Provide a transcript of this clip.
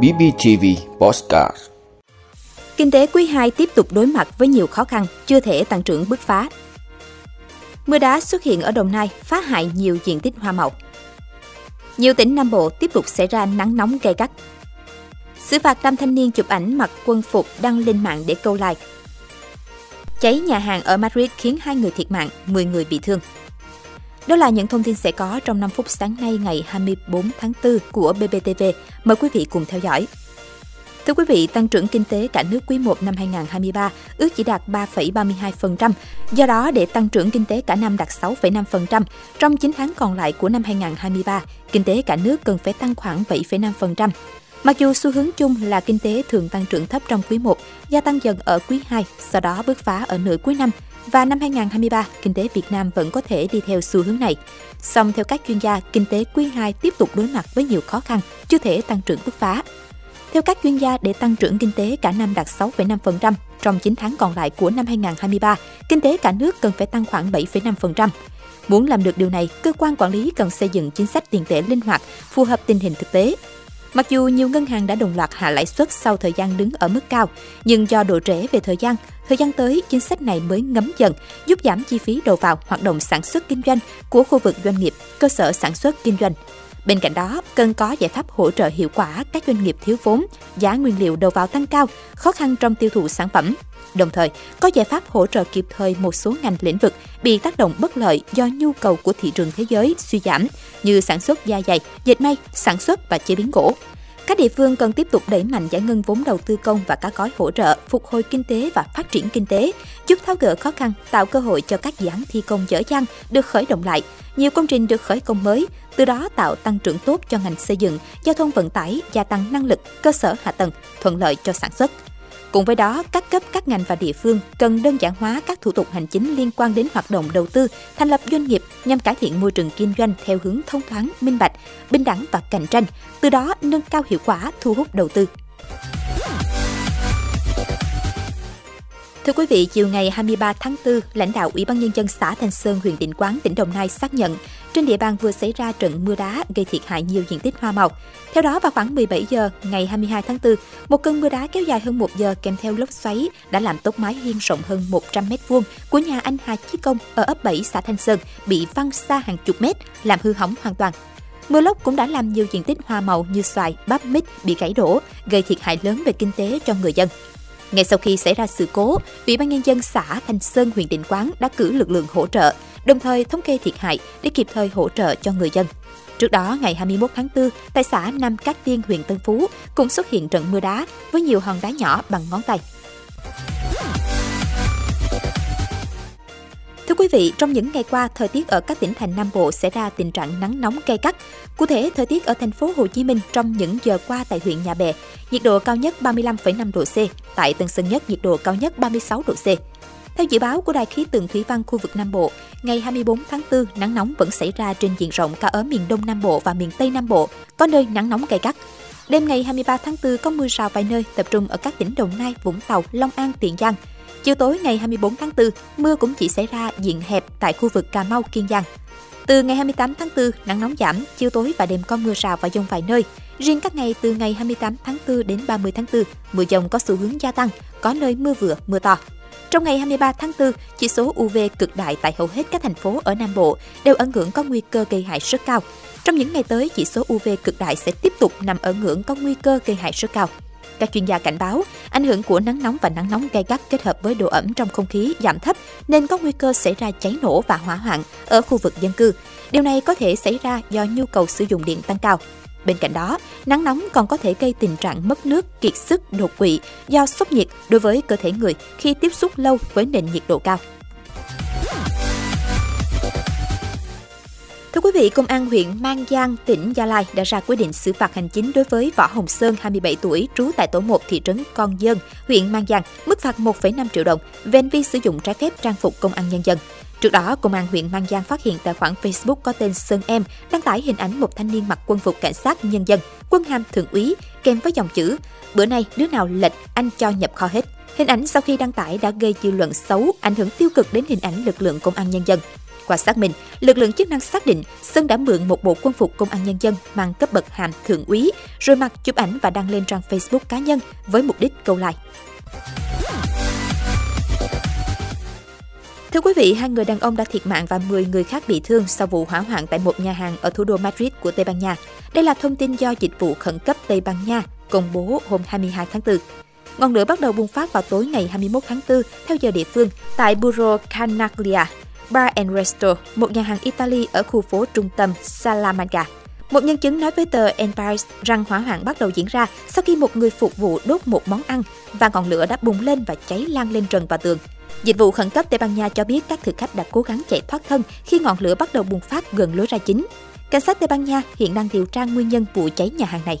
BBTV Postcard Kinh tế quý 2 tiếp tục đối mặt với nhiều khó khăn, chưa thể tăng trưởng bứt phá. Mưa đá xuất hiện ở Đồng Nai phá hại nhiều diện tích hoa màu. Nhiều tỉnh Nam Bộ tiếp tục xảy ra nắng nóng gay gắt. Xử phạt nam thanh niên chụp ảnh mặc quân phục đăng lên mạng để câu like. Cháy nhà hàng ở Madrid khiến hai người thiệt mạng, 10 người bị thương. Đó là những thông tin sẽ có trong 5 phút sáng nay ngày 24 tháng 4 của BBTV. Mời quý vị cùng theo dõi. Thưa quý vị, tăng trưởng kinh tế cả nước quý 1 năm 2023 ước chỉ đạt 3,32%. Do đó, để tăng trưởng kinh tế cả năm đạt 6,5%, trong 9 tháng còn lại của năm 2023, kinh tế cả nước cần phải tăng khoảng 7,5%. Mặc dù xu hướng chung là kinh tế thường tăng trưởng thấp trong quý 1, gia tăng dần ở quý 2, sau đó bứt phá ở nửa cuối năm, và năm 2023, kinh tế Việt Nam vẫn có thể đi theo xu hướng này. Song theo các chuyên gia, kinh tế quý 2 tiếp tục đối mặt với nhiều khó khăn, chưa thể tăng trưởng bứt phá. Theo các chuyên gia, để tăng trưởng kinh tế cả năm đạt 6,5%, trong 9 tháng còn lại của năm 2023, kinh tế cả nước cần phải tăng khoảng 7,5%. Muốn làm được điều này, cơ quan quản lý cần xây dựng chính sách tiền tệ linh hoạt, phù hợp tình hình thực tế. Mặc dù nhiều ngân hàng đã đồng loạt hạ lãi suất sau thời gian đứng ở mức cao, nhưng do độ trễ về thời gian, thời gian tới chính sách này mới ngấm dần, giúp giảm chi phí đầu vào hoạt động sản xuất kinh doanh của khu vực doanh nghiệp, cơ sở sản xuất kinh doanh. Bên cạnh đó, cần có giải pháp hỗ trợ hiệu quả các doanh nghiệp thiếu vốn, giá nguyên liệu đầu vào tăng cao, khó khăn trong tiêu thụ sản phẩm. Đồng thời, có giải pháp hỗ trợ kịp thời một số ngành lĩnh vực bị tác động bất lợi do nhu cầu của thị trường thế giới suy giảm như sản xuất da dày, dệt may, sản xuất và chế biến gỗ. Các địa phương cần tiếp tục đẩy mạnh giải ngân vốn đầu tư công và các gói hỗ trợ phục hồi kinh tế và phát triển kinh tế, giúp tháo gỡ khó khăn, tạo cơ hội cho các dự án thi công dở dang được khởi động lại, nhiều công trình được khởi công mới, từ đó tạo tăng trưởng tốt cho ngành xây dựng, giao thông vận tải, gia tăng năng lực, cơ sở hạ tầng, thuận lợi cho sản xuất. Cùng với đó, các cấp, các ngành và địa phương cần đơn giản hóa các thủ tục hành chính liên quan đến hoạt động đầu tư, thành lập doanh nghiệp nhằm cải thiện môi trường kinh doanh theo hướng thông thoáng, minh bạch, bình đẳng và cạnh tranh, từ đó nâng cao hiệu quả thu hút đầu tư. Thưa quý vị, chiều ngày 23 tháng 4, lãnh đạo Ủy ban Nhân dân xã Thanh Sơn, huyện Định Quán, tỉnh Đồng Nai xác nhận trên địa bàn vừa xảy ra trận mưa đá gây thiệt hại nhiều diện tích hoa màu. Theo đó, vào khoảng 17 giờ ngày 22 tháng 4, một cơn mưa đá kéo dài hơn 1 giờ kèm theo lốc xoáy đã làm tốc mái hiên rộng hơn 100 mét vuông của nhà anh Hà Chí Công ở ấp 7 xã Thanh Sơn bị văng xa hàng chục mét, làm hư hỏng hoàn toàn. Mưa lốc cũng đã làm nhiều diện tích hoa màu như xoài, bắp mít bị gãy đổ, gây thiệt hại lớn về kinh tế cho người dân. Ngay sau khi xảy ra sự cố, Ủy ban nhân dân xã Thanh Sơn, huyện Định Quán đã cử lực lượng hỗ trợ, đồng thời thống kê thiệt hại để kịp thời hỗ trợ cho người dân. Trước đó, ngày 21 tháng 4, tại xã Nam Cát Tiên, huyện Tân Phú cũng xuất hiện trận mưa đá với nhiều hòn đá nhỏ bằng ngón tay. Thưa quý vị, trong những ngày qua, thời tiết ở các tỉnh thành Nam Bộ xảy ra tình trạng nắng nóng gay gắt. Cụ thể, thời tiết ở thành phố Hồ Chí Minh trong những giờ qua tại huyện Nhà Bè, nhiệt độ cao nhất 35,5 độ C, tại Tân Sơn Nhất nhiệt độ cao nhất 36 độ C. Theo dự báo của Đài khí tượng thủy văn khu vực Nam Bộ, ngày 24 tháng 4, nắng nóng vẫn xảy ra trên diện rộng cả ở miền Đông Nam Bộ và miền Tây Nam Bộ, có nơi nắng nóng gay gắt. Đêm ngày 23 tháng 4 có mưa rào vài nơi tập trung ở các tỉnh Đồng Nai, Vũng Tàu, Long An, Tiền Giang. Chiều tối ngày 24 tháng 4, mưa cũng chỉ xảy ra diện hẹp tại khu vực Cà Mau, Kiên Giang. Từ ngày 28 tháng 4, nắng nóng giảm, chiều tối và đêm có mưa rào và dông vài nơi. Riêng các ngày từ ngày 28 tháng 4 đến 30 tháng 4, mưa dông có xu hướng gia tăng, có nơi mưa vừa, mưa to. Trong ngày 23 tháng 4, chỉ số UV cực đại tại hầu hết các thành phố ở Nam Bộ đều ở ngưỡng có nguy cơ gây hại rất cao. Trong những ngày tới, chỉ số UV cực đại sẽ tiếp tục nằm ở ngưỡng có nguy cơ gây hại rất cao. Các chuyên gia cảnh báo, ảnh hưởng của nắng nóng và nắng nóng gay gắt kết hợp với độ ẩm trong không khí giảm thấp nên có nguy cơ xảy ra cháy nổ và hỏa hoạn ở khu vực dân cư. Điều này có thể xảy ra do nhu cầu sử dụng điện tăng cao. Bên cạnh đó, nắng nóng còn có thể gây tình trạng mất nước, kiệt sức, đột quỵ do sốc nhiệt đối với cơ thể người khi tiếp xúc lâu với nền nhiệt độ cao. Thưa quý vị, Công an huyện Mang Giang, tỉnh Gia Lai đã ra quyết định xử phạt hành chính đối với Võ Hồng Sơn, 27 tuổi, trú tại tổ 1 thị trấn Con Dơn, huyện Mang Giang, mức phạt 1,5 triệu đồng về hành vi sử dụng trái phép trang phục công an nhân dân. Trước đó, Công an huyện Mang Giang phát hiện tài khoản Facebook có tên Sơn Em đăng tải hình ảnh một thanh niên mặc quân phục cảnh sát nhân dân, quân hàm thượng úy, kèm với dòng chữ Bữa nay đứa nào lệch anh cho nhập kho hết. Hình ảnh sau khi đăng tải đã gây dư luận xấu, ảnh hưởng tiêu cực đến hình ảnh lực lượng công an nhân dân. Qua xác minh, lực lượng chức năng xác định Sơn đã mượn một bộ quân phục công an nhân dân mang cấp bậc hàm thượng úy, rồi mặc chụp ảnh và đăng lên trang Facebook cá nhân với mục đích câu like. Thưa quý vị, hai người đàn ông đã thiệt mạng và 10 người khác bị thương sau vụ hỏa hoạn tại một nhà hàng ở thủ đô Madrid của Tây Ban Nha. Đây là thông tin do dịch vụ khẩn cấp Tây Ban Nha công bố hôm 22 tháng 4. Ngọn lửa bắt đầu bùng phát vào tối ngày 21 tháng 4 theo giờ địa phương tại Burro Canaglia, Bar and Resto, một nhà hàng Italy ở khu phố trung tâm Salamanca. Một nhân chứng nói với tờ Empire rằng hỏa hoạn bắt đầu diễn ra sau khi một người phục vụ đốt một món ăn và ngọn lửa đã bùng lên và cháy lan lên trần và tường. Dịch vụ khẩn cấp Tây Ban Nha cho biết các thực khách đã cố gắng chạy thoát thân khi ngọn lửa bắt đầu bùng phát gần lối ra chính. Cảnh sát Tây Ban Nha hiện đang điều tra nguyên nhân vụ cháy nhà hàng này.